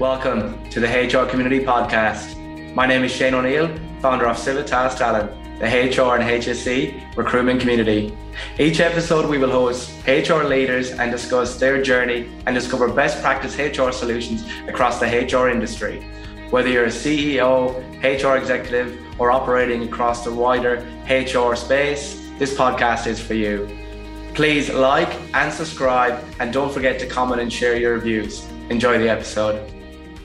Welcome to the HR Community Podcast. My name is Shane O'Neill, founder of Civitas Talent, the HR and HSE recruitment community. Each episode, we will host HR leaders and discuss their journey and discover best practice HR solutions across the HR industry. Whether you're a CEO, HR executive, or operating across the wider HR space, this podcast is for you. Please like and subscribe, and don't forget to comment and share your reviews. Enjoy the episode.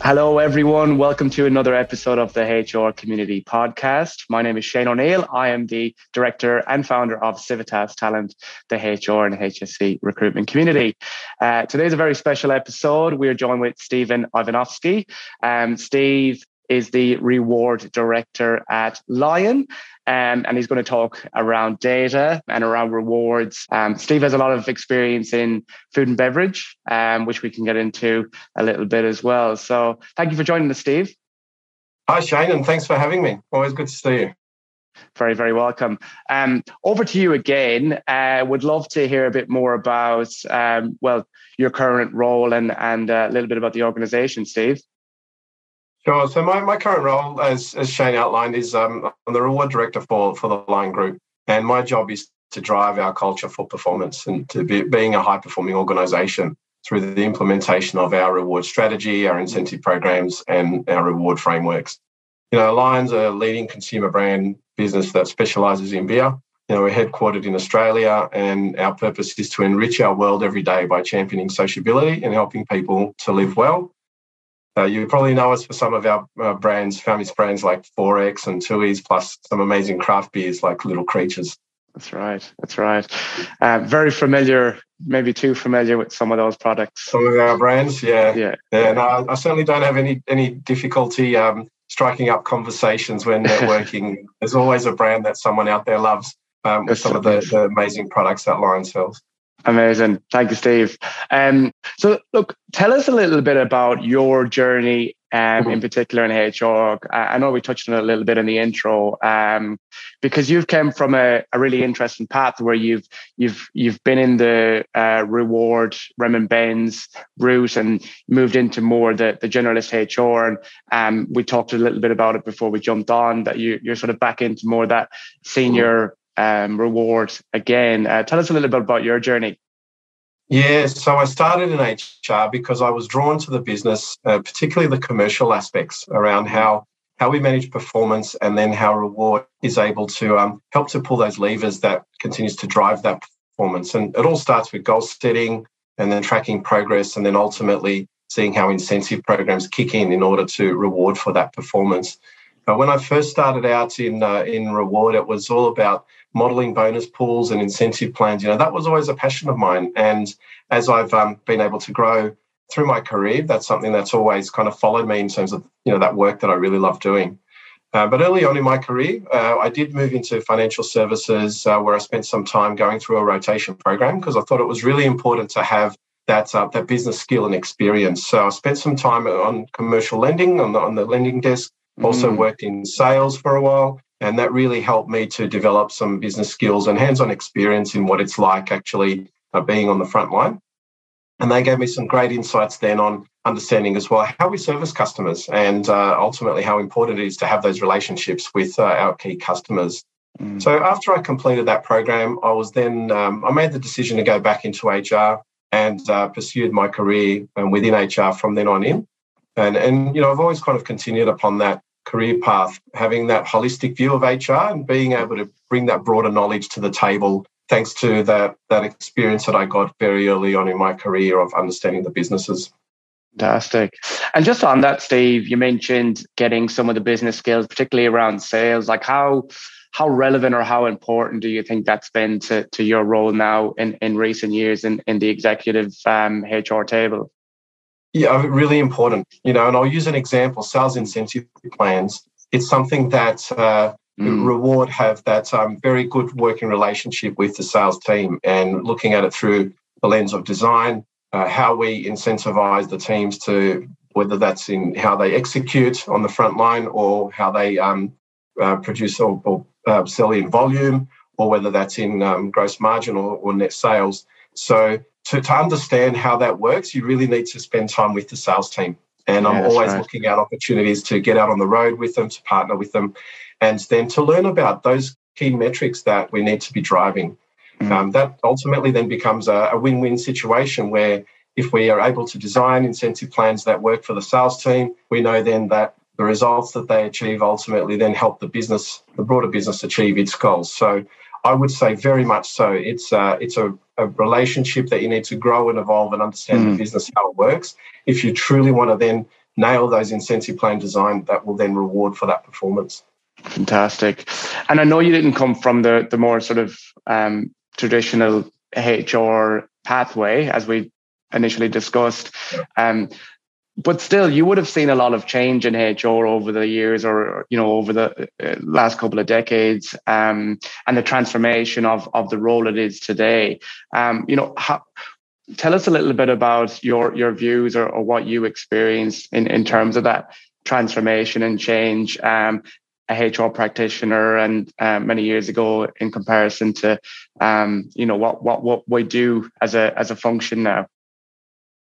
Hello, everyone. Welcome to another episode of the HR Community Podcast. My name is Shane O'Neill. I am the director and founder of Civitas Talent, the HR and HSE recruitment community. Uh, today's a very special episode. We are joined with Steven Ivanovski. Um, Steve is the reward director at Lion. Um, and he's going to talk around data and around rewards. Um, Steve has a lot of experience in food and beverage, um, which we can get into a little bit as well. So thank you for joining us, Steve. Hi, Shane, and thanks for having me. Always good to see you. Very, very welcome. Um, over to you again. Uh, would love to hear a bit more about, um, well, your current role and and uh, a little bit about the organisation, Steve. Sure. So my, my current role, as, as Shane outlined, is um, I'm the reward director for, for the Lion Group. And my job is to drive our culture for performance and to be being a high performing organization through the implementation of our reward strategy, our incentive programs, and our reward frameworks. You know, Lion's a leading consumer brand business that specializes in beer. You know, we're headquartered in Australia, and our purpose is to enrich our world every day by championing sociability and helping people to live well you probably know us for some of our uh, brands, famous brands like XXXX and Tooheys, plus some amazing craft beers like Little Creatures. That's right. That's right. Uh, very familiar, maybe too familiar with some of those products. Some of our brands, yeah, yeah. yeah no, I certainly don't have any any difficulty um, striking up conversations when networking. There's always a brand that someone out there loves um, with some of the, the amazing products that Lion sells. Amazing. Thank you, Steve. Um, so, look, tell us a little bit about your journey um, mm-hmm. in particular in HR. I know we touched on it a little bit in the intro, um, because you've come from a, a, really interesting path where you've you've you've been in the uh, reward rem and bens route and moved into more the, the generalist HR. And um, we talked a little bit about it before we jumped on that you, you're sort of back into more that senior um, reward again. Uh, tell us a little bit about your journey. Yeah, so I started in HR because I was drawn to the business, uh, particularly the commercial aspects around how how we manage performance and then how reward is able to um, help to pull those levers that continues to drive that performance. And it all starts with goal setting and then tracking progress and then ultimately seeing how incentive programs kick in in order to reward for that performance. But when I first started out in uh, in reward, it was all about modeling bonus pools and incentive plans. You know, that was always a passion of mine. And as I've um, been able to grow through my career, that's something that's always kind of followed me in terms of you know that work that I really love doing. Uh, but early on in my career, uh, I did move into financial services uh, where I spent some time going through a rotation program because I thought it was really important to have that uh, that business skill and experience. So I spent some time on commercial lending on the on the lending desk. Also mm. worked in sales for a while, and that really helped me to develop some business skills and hands on experience in what it's like actually uh, being on the front line. And they gave me some great insights then on understanding as well how we service customers and uh, ultimately how important it is to have those relationships with uh, our key customers. Mm. So after I completed that program, I was then um, I made the decision to go back into HR and uh, pursued my career um, within HR from then on in. And and you know I've always kind of continued upon that career path, having that holistic view of HR and being able to bring that broader knowledge to the table thanks to that that experience that I got very early on in my career of understanding the businesses. Fantastic. And just on that, Steve, you mentioned getting some of the business skills, particularly around sales. Like how how relevant or how important do you think that's been to, to your role now in, in recent years in, in the executive um, HR table? Yeah, really important. You know, and I'll use an example: sales incentive plans. It's something that uh, mm. Reward have that um, very good working relationship with the sales team, and looking at it through the lens of design, uh, how we incentivize the teams to whether that's in how they execute on the front line or how they um, uh, produce or, or uh, sell in volume, or whether that's in um, gross margin or, or net sales. So to, to understand how that works, you really need to spend time with the sales team And yeah, I'm always right. looking at opportunities to get out on the road with them, to partner with them, and then to learn about those key metrics that we need to be driving. Mm. Um, that ultimately then becomes a, a win win situation where if we are able to design incentive plans that work for the sales team, we know then that the results that they achieve ultimately then help the business, the broader business, achieve its goals. So I would say very much so. It's uh, it's a, a, relationship that you need to grow and evolve and understand mm. the business how it works. If you truly want to then nail those incentive plan design, that will then reward for that performance. Fantastic. And I know you didn't come from the the more sort of um, traditional HR pathway as we initially discussed. Um, but still, you would have seen a lot of change in HR over the years, or you know, over the uh, last couple of decades, um, and the transformation of of the role it is today. Um, you know, how, tell us a little bit about your your views or, or what you experienced in in terms of that transformation and change um, a HR practitioner and uh, many years ago in comparison to um, you know what what what we do as a as a function now.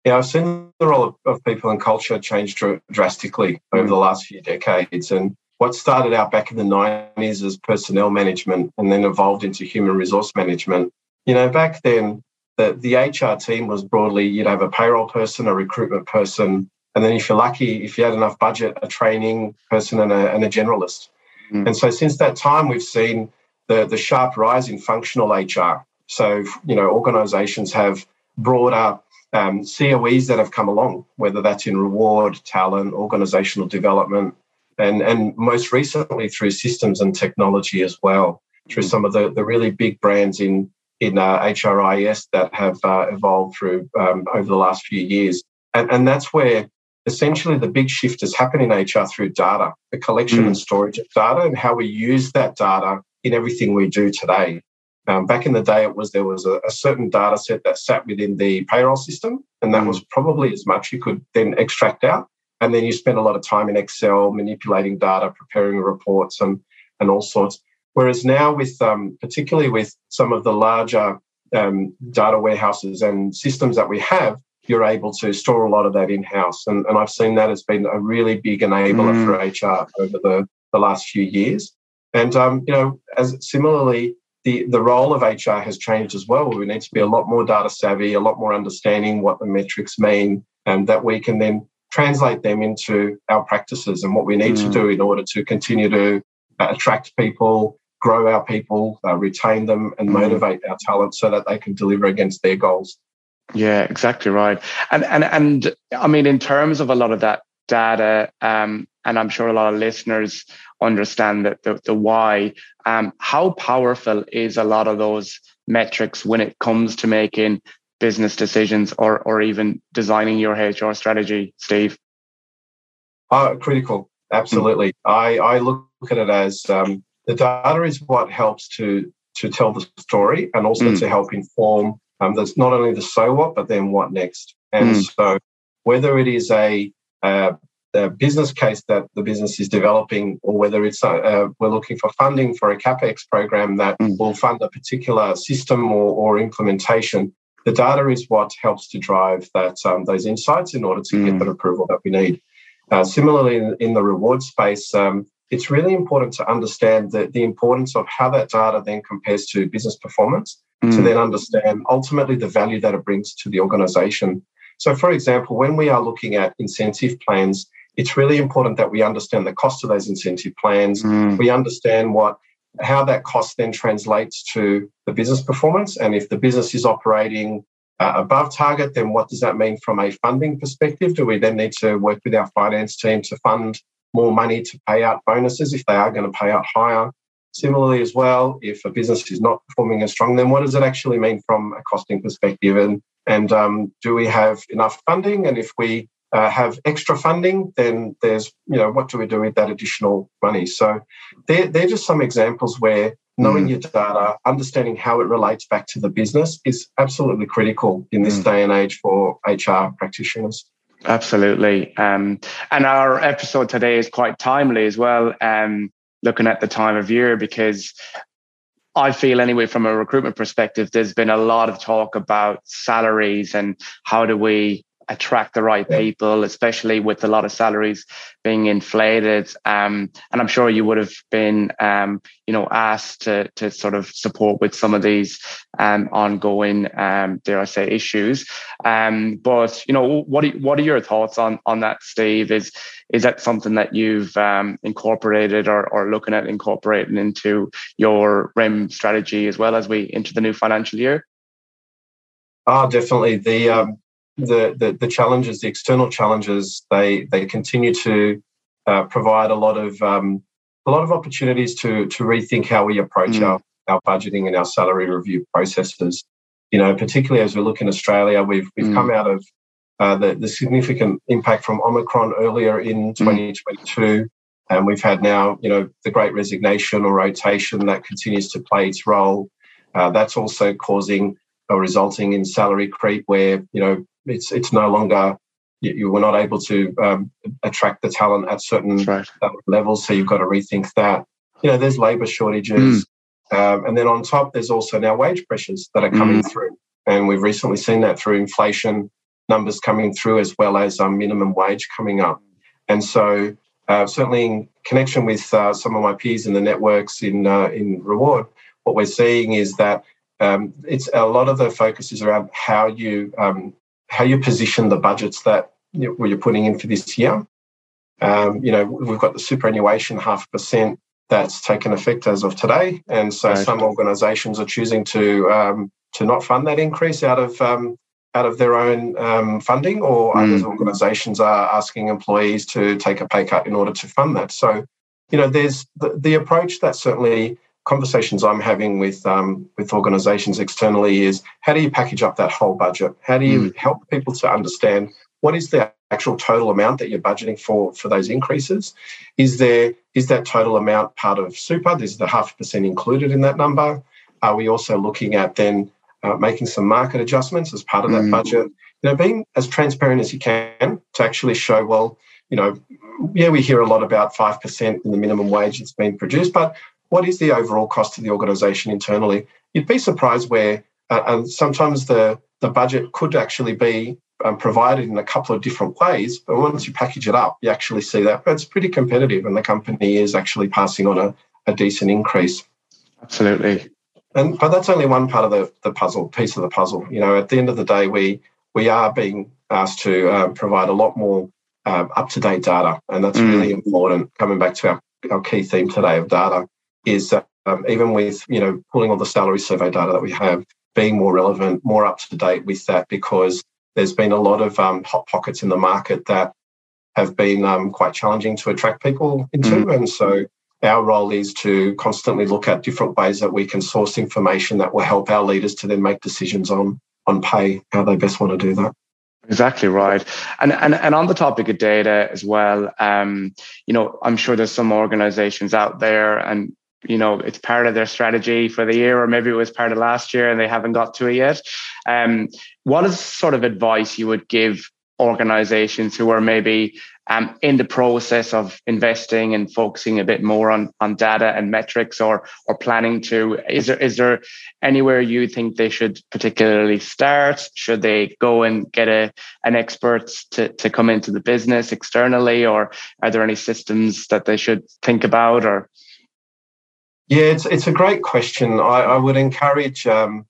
Yeah, I've seen the role of, of people and culture change dr- drastically over the last few decades, and what started out back in the 90s as personnel management and then evolved into human resource management. You know, back then the, the HR team was broadly you'd have a payroll person, a recruitment person, and then if you're lucky, if you had enough budget, a training person and a, and a generalist. Mm. And so since that time, we've seen the, the sharp rise in functional HR. So, you know, organizations have broader um, COEs that have come along, whether that's in reward, talent, organizational development, and, and most recently through systems and technology as well, through mm. some of the, the really big brands in, in uh, HRIS that have uh, evolved through um, over the last few years. And, and that's where essentially the big shift has happened in HR through data, the collection mm. and storage of data, and how we use that data in everything we do today. Um, back in the day, it was there was a, a, certain data set that sat within the payroll system, and that mm. was probably as much you could then extract out. And then you spend a lot of time in Excel manipulating data, preparing reports, and and all sorts. Whereas now, with um, particularly with some of the larger um, data warehouses and systems that we have, you're able to store a lot of that in house. And, and I've seen that as been a really big enabler mm. for HR over the, the last few years. And, um, you know, as similarly, the, the role of HR has changed as well. We need to be a lot more data savvy, a lot more understanding what the metrics mean, and that we can then translate them into our practices and what we need mm. to do in order to continue to uh, attract people, grow our people, uh, retain them, and mm. motivate our talent so that they can deliver against their goals. Yeah, exactly right. And and and I mean, in terms of a lot of that data, um, and I'm sure a lot of listeners understand that the, the why. Um, how powerful is a lot of those metrics when it comes to making business decisions or or even designing your HR strategy, Steve? Uh, critical, absolutely. Mm. I I look at it as um, the data is what helps to to tell the story and also mm. to help inform um, there's not only the so what, but then what next. And mm. so, whether it is a, a, a, business case that the business is developing, or whether it's a, uh, we're looking for funding for a capex program that mm. will fund a particular system or, or, implementation, the data is what helps to drive that um, those insights in order to mm. get that approval that we need. Uh, similarly, in, in, the reward space, um, it's really important to understand the, the importance of how that data then compares to business performance mm. to then understand ultimately the value that it brings to the organization. So, for example, when we are looking at incentive plans, it's really important that we understand the cost of those incentive plans. Mm. We understand what how that cost then translates to the business performance, and if the business is operating uh, above target, then what does that mean from a funding perspective? Do we then need to work with our finance team to fund more money to pay out bonuses if they are going to pay out higher. Similarly, as well, if a business is not performing as strong, then what does it actually mean from a costing perspective? And and um, do we have enough funding? And if we uh, have extra funding, then there's you know what do we do with that additional money? So they're they're just some examples where knowing mm. your data, understanding how it relates back to the business is absolutely critical in this mm. day and age for HR practitioners. Absolutely. Um, and our episode today is quite timely as well, um, looking at the time of year, because I feel, anyway, from a recruitment perspective, there's been a lot of talk about salaries and how do we attract the right people, especially with a lot of salaries being inflated. Um, and I'm sure you would have been, um, you know, asked to to sort of support with some of these um, ongoing, um, dare I say, issues. Um, but you know, what are, what are your thoughts on on that, Steve? Is is that something that you've um, incorporated or, or looking at incorporating into your REM strategy as well as we enter the new financial year? Oh, definitely. The um, the, the, the challenges, the external challenges, they they continue to uh, provide a lot of um, a lot of opportunities to to rethink how we approach mm. our our budgeting and our salary review processes. You know, particularly as we look in Australia, we've we've mm. come out of uh, the the significant impact from Omicron earlier in 2022. Mm. And we've had now, you know, the great resignation or rotation that continues to play its role. Uh, that's also causing or resulting in salary creep where, you know, it's it's no longer you, you were not able to um, attract the talent at certain right. levels. So you've got to rethink that. You know, there's labour shortages, mm. um, and then on top, there's also now wage pressures that are coming mm. through, and we've recently seen that through inflation numbers coming through as well as um, minimum wage coming up. And so, uh, certainly in connection with uh, some of my peers in the networks in uh, in reward, what we're seeing is that um, it's a lot of the focus is around how you um, how you position the budgets that you are putting in for this year. Um, you know, we've got the superannuation half percent that's taken effect as of today, and so right. some organisations are choosing to um, to not fund that increase out of um, out of their own um, funding, or mm. other organisations are asking employees to take a pay cut in order to fund that. So, you know, there's the, the approach that certainly conversations I'm having with um, with organisations externally is how do you package up that whole budget? How do you mm. help people to understand what is the actual total amount that you're budgeting for for those increases? Is there is that total amount part of super? Is the half percent included in that number? Are we also looking at then uh, making some market adjustments as part of that mm. budget? You know, being as transparent as you can to actually show well. You know, yeah, we hear a lot about 5% in the minimum wage that's been produced, but what is the overall cost to the organisation internally? You'd be surprised where uh, and sometimes the, the budget could actually be um, provided in a couple of different ways, but once you package it up, you actually see that it's pretty competitive and the company is actually passing on a, a decent increase. Absolutely. And but that's only one part of the, the puzzle, piece of the puzzle. You know, at the end of the day, we we are being asked to um, provide a lot more um, up to date data, and that's mm. really important. Coming back to our, our key theme today of data, is um, even with you know pulling all the salary survey data that we have, being more relevant, more up to date with that, because there's been a lot of um, hot pockets in the market that have been um, quite challenging to attract people into, mm. and so our role is to constantly look at different ways that we can source information that will help our leaders to then make decisions on on pay, how they best want to do that. Exactly right, and and and on the topic of data as well, um, you know, I'm sure there's some organisations out there, and you know it's part of their strategy for the year or maybe it was part of last year and they haven't got to it yet. Um, what is sort of advice you would give organizations who are maybe um, in the process of investing and focusing a bit more on on data and metrics or or planning to is there is there anywhere you think they should particularly start? Should they go and get a an expert to, to come into the business externally or are there any systems that they should think about or yeah, it's it's a great question. I, I would encourage um,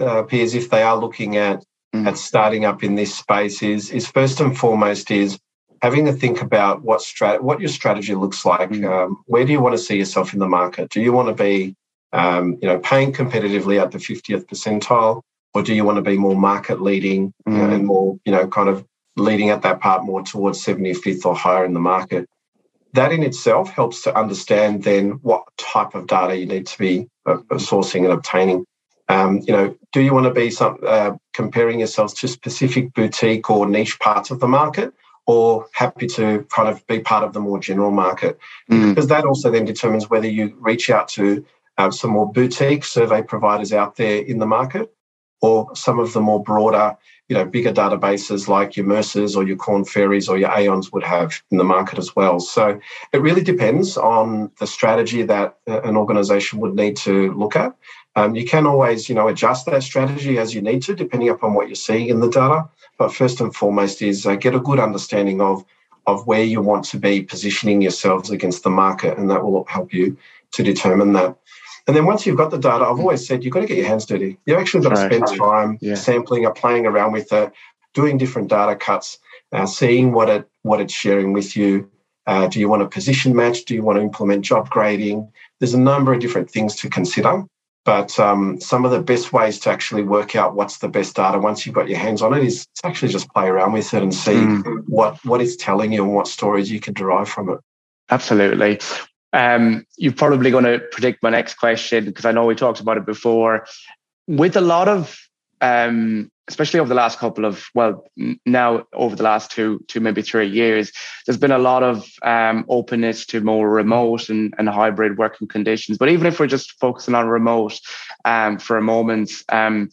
uh, peers if they are looking at mm. at starting up in this space is is first and foremost is having to think about what strat what your strategy looks like. Mm. Um, where do you want to see yourself in the market? Do you want to be um, you know paying competitively at the 50th percentile, or do you want to be more market leading mm. you know, and more you know kind of leading at that part more towards 75th or higher in the market? That in itself helps to understand then what type of data you need to be uh, sourcing and obtaining. Um, you know, do you want to be some, uh, comparing yourselves to specific boutique or niche parts of the market, or happy to kind of be part of the more general market? Mm. Because that also then determines whether you reach out to uh, some more boutique survey providers out there in the market, or some of the more broader you know, bigger databases like your Mercers or your Korn Ferrys or your Aons would have in the market as well. So it really depends on the strategy that an organisation would need to look at. Um, you can always, you know, adjust that strategy as you need to, depending upon what you're seeing in the data. But first and foremost is uh, get a good understanding of of where you want to be positioning yourselves against the market, and that will help you to determine that. And then once you've got the data, I've always said you've got to get your hands dirty. You've actually got to spend time yeah. sampling or playing around with it, doing different data cuts, uh, seeing what it what it's sharing with you. Uh, do you want a position match? Do you want to implement job grading? There's a number of different things to consider. But um, some of the best ways to actually work out what's the best data once you've got your hands on it is to actually just play around with it and see mm. what what it's telling you and what stories you can derive from it. Absolutely. Um, you're probably going to predict my next question because I know we talked about it before. With a lot of um, especially over the last couple of well now over the last two two maybe three years there's been a lot of um, openness to more remote and, and hybrid working conditions but even if we're just focusing on remote um, for a moment um,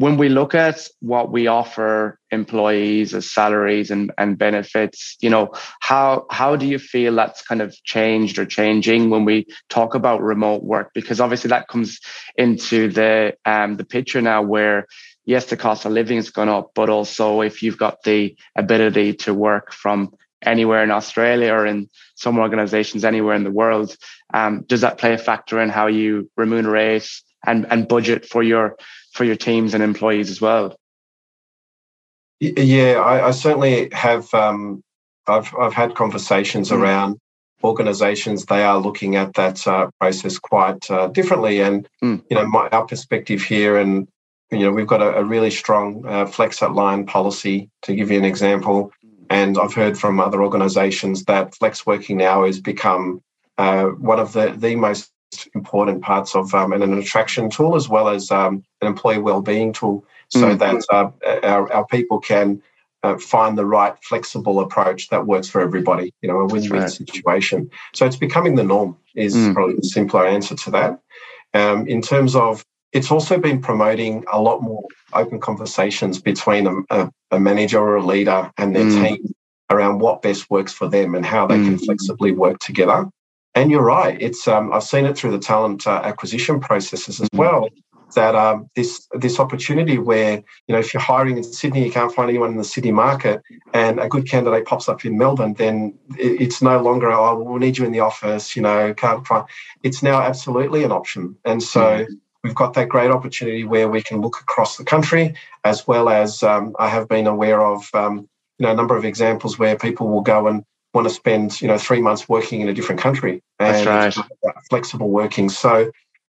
when we look at what we offer employees as salaries and, and benefits you know how how do you feel that's kind of changed or changing when we talk about remote work? Because obviously that comes into the um, the picture now where yes, the cost of living has gone up, but also if you've got the ability to work from anywhere in Australia or in some organizations anywhere in the world, um, does that play a factor in how you remunerate and, and budget for your for your teams and employees as well? Yeah, I, I certainly have. Um, I've I've had conversations mm. around organizations they are looking at that uh, process quite uh, differently and mm. you know my, our perspective here and you know, we've got a, a really strong uh, flex at Lion policy. To give you an example, and I've heard from other organisations that flex working now has become uh, one of the the most important parts of um, an, an attraction tool as well as um, an employee well-being tool, so mm. that uh, our, our people can uh, find the right flexible approach that works for everybody. You know, a win-win right. situation. So it's becoming the norm. Is mm. probably the simpler answer to that. Um, in terms of it's also been promoting a lot more open conversations between a, a, a manager or a leader and their mm. team around what best works for them and how they mm. can flexibly work together. And you're right; it's um, I've seen it through the talent uh, acquisition processes as mm. well. That um, this this opportunity where you know if you're hiring in Sydney, you can't find anyone in the city market, and a good candidate pops up in Melbourne, then it's no longer oh we'll need you in the office. You know, can't find. It's now absolutely an option, and so. Mm we've got that great opportunity where we can look across the country, as well as um, I have been aware of um, you know a number of examples where people will go and want to spend you know three months working in a different country and That's right. flexible working. So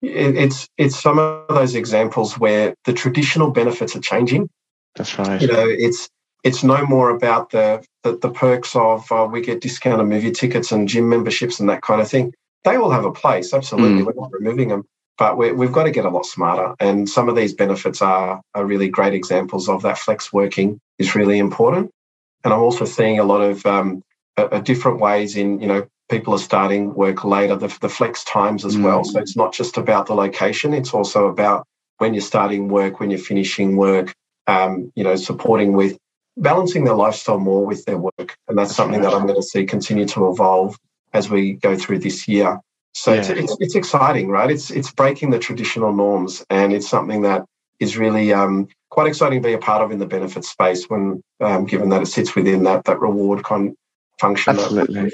it, it's it's some of those examples where the traditional benefits are changing. That's right. You know, it's it's no more about the the, the perks of uh, we get discounted movie tickets and gym memberships and that kind of thing. They will have a place, absolutely. Mm. We're not removing them, but we have got to get a lot smarter. And some of these benefits are, are really great examples of that flex working is really important. And I'm also seeing a lot of um, a, a different ways in, you know, people are starting work later, the, the flex times as mm. well. So it's not just about the location, it's also about when you're starting work, when you're finishing work, um, you know, supporting with balancing their lifestyle more with their work. And that's something that I'm going to see continue to evolve as we go through this year. So yeah. it's, it's, it's exciting, right? It's it's breaking the traditional norms, and it's something that is really um, quite exciting to be a part of in the benefit space. When um, given that it sits within that that reward con- Absolutely,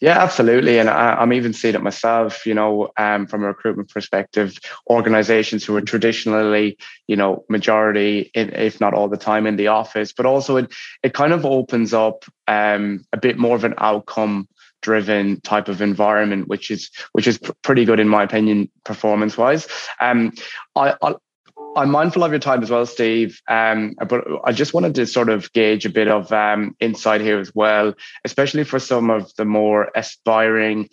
yeah, absolutely. And I, am even seeing it myself. You know, um, from a recruitment perspective, organisations who are traditionally, you know, majority, if not all the time, in the office, but also it it kind of opens up um, a bit more of an outcome driven type of environment, which is which is pr- pretty good in my opinion, performance wise. Um, I, I I'm mindful of your time as well, Steve. Um, but I just wanted to sort of gauge a bit of um, insight here as well, especially for some of the more aspiring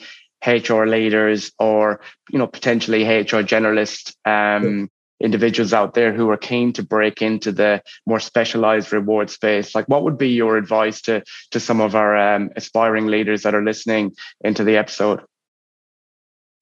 HR leaders or you know potentially HR generalist um, individuals out there who are keen to break into the more specialized reward space like what would be your advice to to some of our um, aspiring leaders that are listening into the episode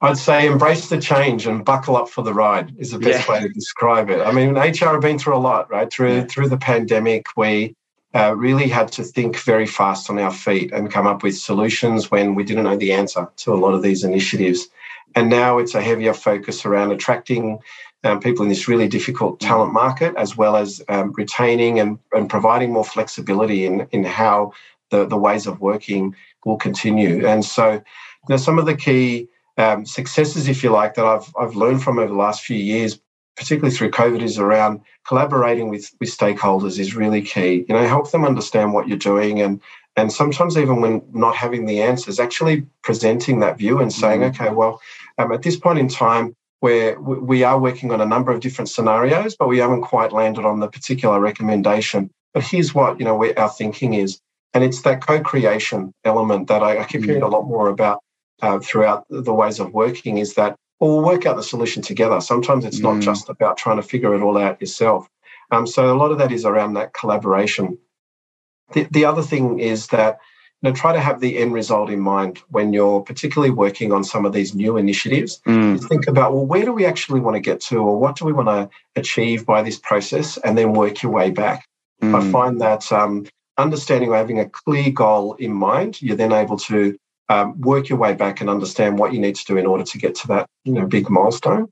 I'd say embrace the change and buckle up for the ride is the best yeah. way to describe it. I mean, HR have been through a lot, right? Through yeah. through the pandemic, we uh, really had to think very fast on our feet and come up with solutions when we didn't know the answer to a lot of these initiatives. And now it's a heavier focus around attracting um, people in this really difficult talent market, as well as um, retaining and, and providing more flexibility in, in how the, the ways of working will continue. And so, you know, some of the key um, successes, if you like, that I've, I've learned from over the last few years, particularly through COVID, is around collaborating with, with stakeholders is really key. You know, help them understand what you're doing and and sometimes even when not having the answers, actually presenting that view and saying, mm-hmm. okay, well, um, at this point in time, where we are working on a number of different scenarios, but we haven't quite landed on the particular recommendation. But here's what you know where our thinking is, and it's that co-creation element that I, I keep hearing a lot more about uh, throughout the ways of working. Is that well, we'll work out the solution together. Sometimes it's not mm. just about trying to figure it all out yourself. Um, so a lot of that is around that collaboration. The, the other thing is that you know, try to have the end result in mind when you're particularly working on some of these new initiatives. Mm. Think about, well, where do we actually want to get to, or what do we want to achieve by this process, and then work your way back. Mm. I find that um, understanding or having a clear goal in mind, you're then able to um, work your way back and understand what you need to do in order to get to that you know big milestone.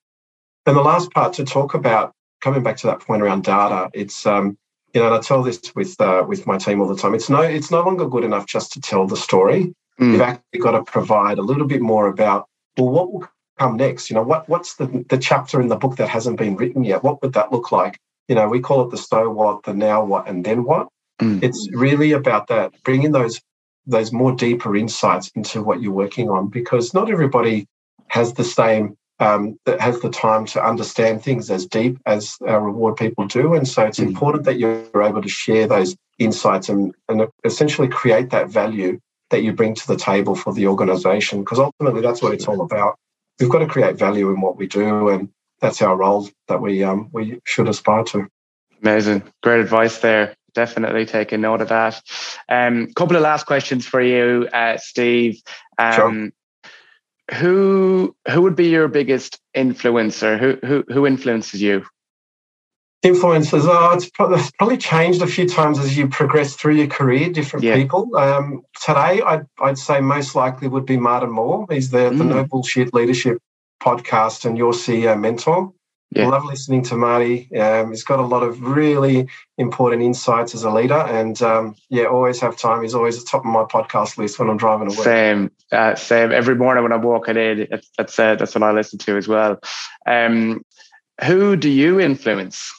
And the last part to talk about, coming back to that point around data, it's um, you know, and I tell this with uh, with my team all the time. It's no, it's no longer good enough just to tell the story. Mm. You've actually got to provide a little bit more about well, what will come next. You know, what what's the the chapter in the book that hasn't been written yet? What would that look like? You know, we call it the so what, the now what, and then what. Mm. It's really about that bringing those those more deeper insights into what you're working on because not everybody has the same um, that has the time to understand things as deep as our reward people do. And so it's mm. important that you're able to share those insights and, and essentially create that value that you bring to the table for the organization because ultimately that's what it's all about. We've got to create value in what we do, and that's our role that we um, we should aspire to. Amazing, great advice there. Definitely taking note of that. A um, couple of last questions for you, uh, Steve. Um, sure who who would be your biggest influencer? Who who who influences you? Influences. Oh, it's probably changed a few times as you progress through your career. Different yeah. people. Um, today, I'd I'd say most likely would be Martin Moore. He's the mm. the No Bullshit Leadership podcast and your CEO mentor. Yeah. Love listening to Marty. Um, he's got a lot of really important insights as a leader, and um, yeah, always have time. He's always at the top of my podcast list when I'm driving to work. Same, uh, same. Every morning when I'm walking in, that's uh, that's what I listen to as well. Um, who do you influence?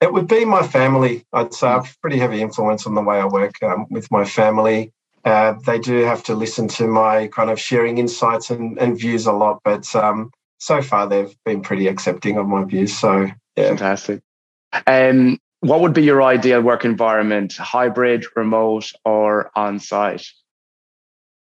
It would be my family. I'd say I've pretty heavy influence on the way I work um, with my family. Uh, they do have to listen to my kind of sharing insights and, and views a lot, but um, so far they've been pretty accepting of my views. So yeah. Fantastic. Um, what would be your ideal work environment? Hybrid, remote, or on site?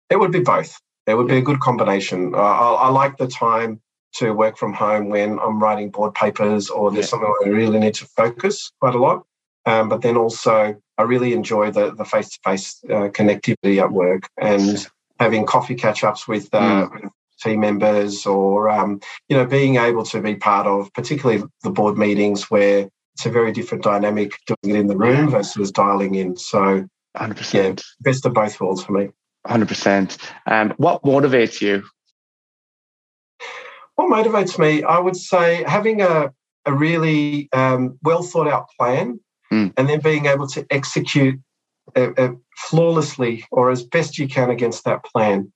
It would be both. It would be a good combination. Uh, I, I, like the time to work from home when I'm writing board papers or there's yeah. something I really need to focus quite a lot. Um, but then also, I really enjoy the the face to face connectivity at work and having coffee catch ups with uh, mm team members or um, you know being able to be part of particularly the board meetings where it's a very different dynamic doing it in the room versus dialing in. So 100% yeah best of both worlds for me. 100% um, what motivates you? What motivates me i would say having a, a really um, well thought out plan mm. and then being able to execute uh, uh, flawlessly or as best you can against that plan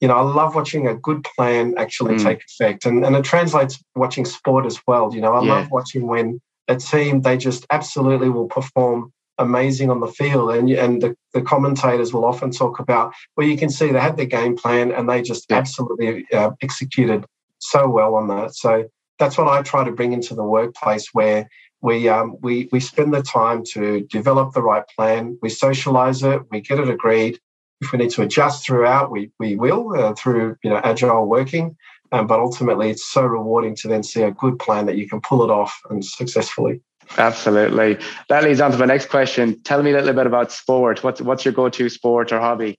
you know, I love watching a good plan actually mm. take effect. And, and it translates watching sport as well. You know, I yeah. love watching when a team, they just absolutely will perform amazing on the field. And, and the, the commentators will often talk about, well, you can see they had their game plan and they just yeah. absolutely uh, executed so well on that. So that's what I try to bring into the workplace where we um, we we spend the time to develop the right plan, we socialize it, we get it agreed, if we need to adjust throughout, we, we will uh, through you know agile working. Um, but ultimately, it's so rewarding to then see a good plan that you can pull it off and successfully. Absolutely. That leads on to my next question. Tell me a little bit about sport. What's what's your go-to sport or hobby?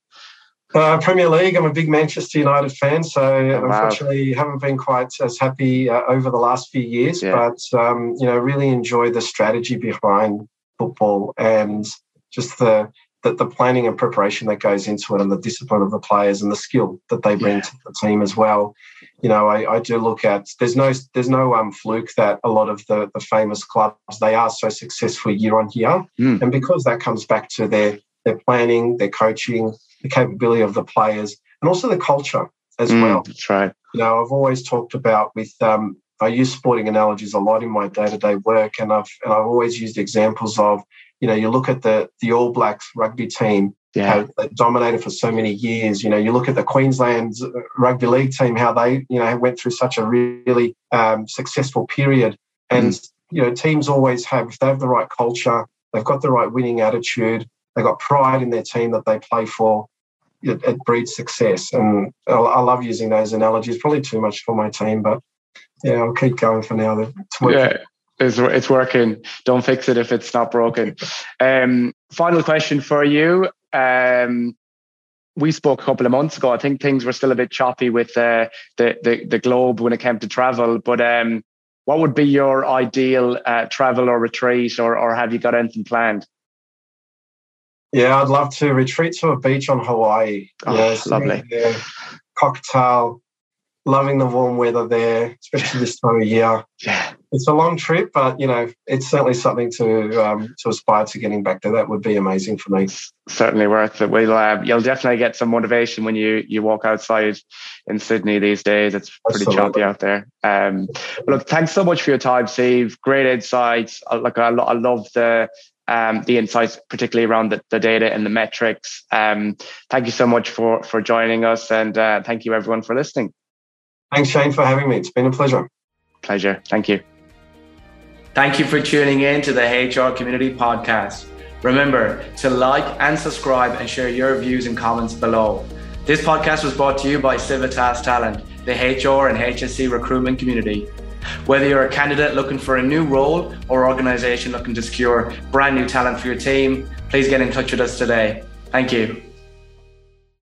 Uh, Premier League. I'm a big Manchester United fan, so oh, wow. unfortunately haven't been quite as happy uh, over the last few years. Yeah. But um, you know, really enjoy the strategy behind football and just the that the planning and preparation that goes into it and the discipline of the players and the skill that they bring yeah. to the team as well. You know, I, I, do look at there's no there's no um fluke that a lot of the the famous clubs they are so successful year on year, mm. and because that comes back to their their planning, their coaching, the capability of the players, and also the culture as mm, well. That's right. You know, I've always talked about with um, I use sporting analogies a lot in my day to day work, and I've and I've always used examples of you know, you look at the the All Blacks rugby team, yeah. how they dominated for so many years. You know, you look at the Queensland rugby league team, how they, you know, went through such a really um, successful period. And, mm. you know, teams always have, if they have the right culture, they've got the right winning attitude, they've got pride in their team that they play for, it, it breeds success. And I, I, love using those analogies, probably too much for my team, but yeah, I'll keep going for now. Yeah it's, it's working. Don't fix it if it's not broken. Um, final question for you. Um, we spoke a couple of months ago. I think things were still a bit choppy with uh, the, the the globe when it came to travel. But um, what would be your ideal uh, travel or retreat, or or have you got anything planned? Yeah, I'd love to retreat to a beach on Hawaii. Oh, yeah, lovely. cocktail, loving the warm weather there, especially this time of year. Yeah it's a long trip, but you know, it's certainly something to um, to aspire to getting back to. That would be amazing for me. Certainly worth it. We'll uh, you'll definitely get some motivation when you you walk outside in Sydney these days. It's pretty Absolutely. choppy out there. Um, look, thanks so much for your time, Steve. Great insights. Like I, I love the um, the insights, particularly around the, the data and the metrics. Um, thank you so much for for joining us, and uh, thank you everyone for listening. Thanks, Shane, for having me. It's been a pleasure. Pleasure. Thank you. Thank you for tuning in to the HR Community Podcast. Remember to like and subscribe and share your views and comments below. This podcast was brought to you by Civitas Talent, the HR and HSE recruitment community. Whether you're a candidate looking for a new role or organization looking to secure brand new talent for your team, please get in touch with us today. Thank you.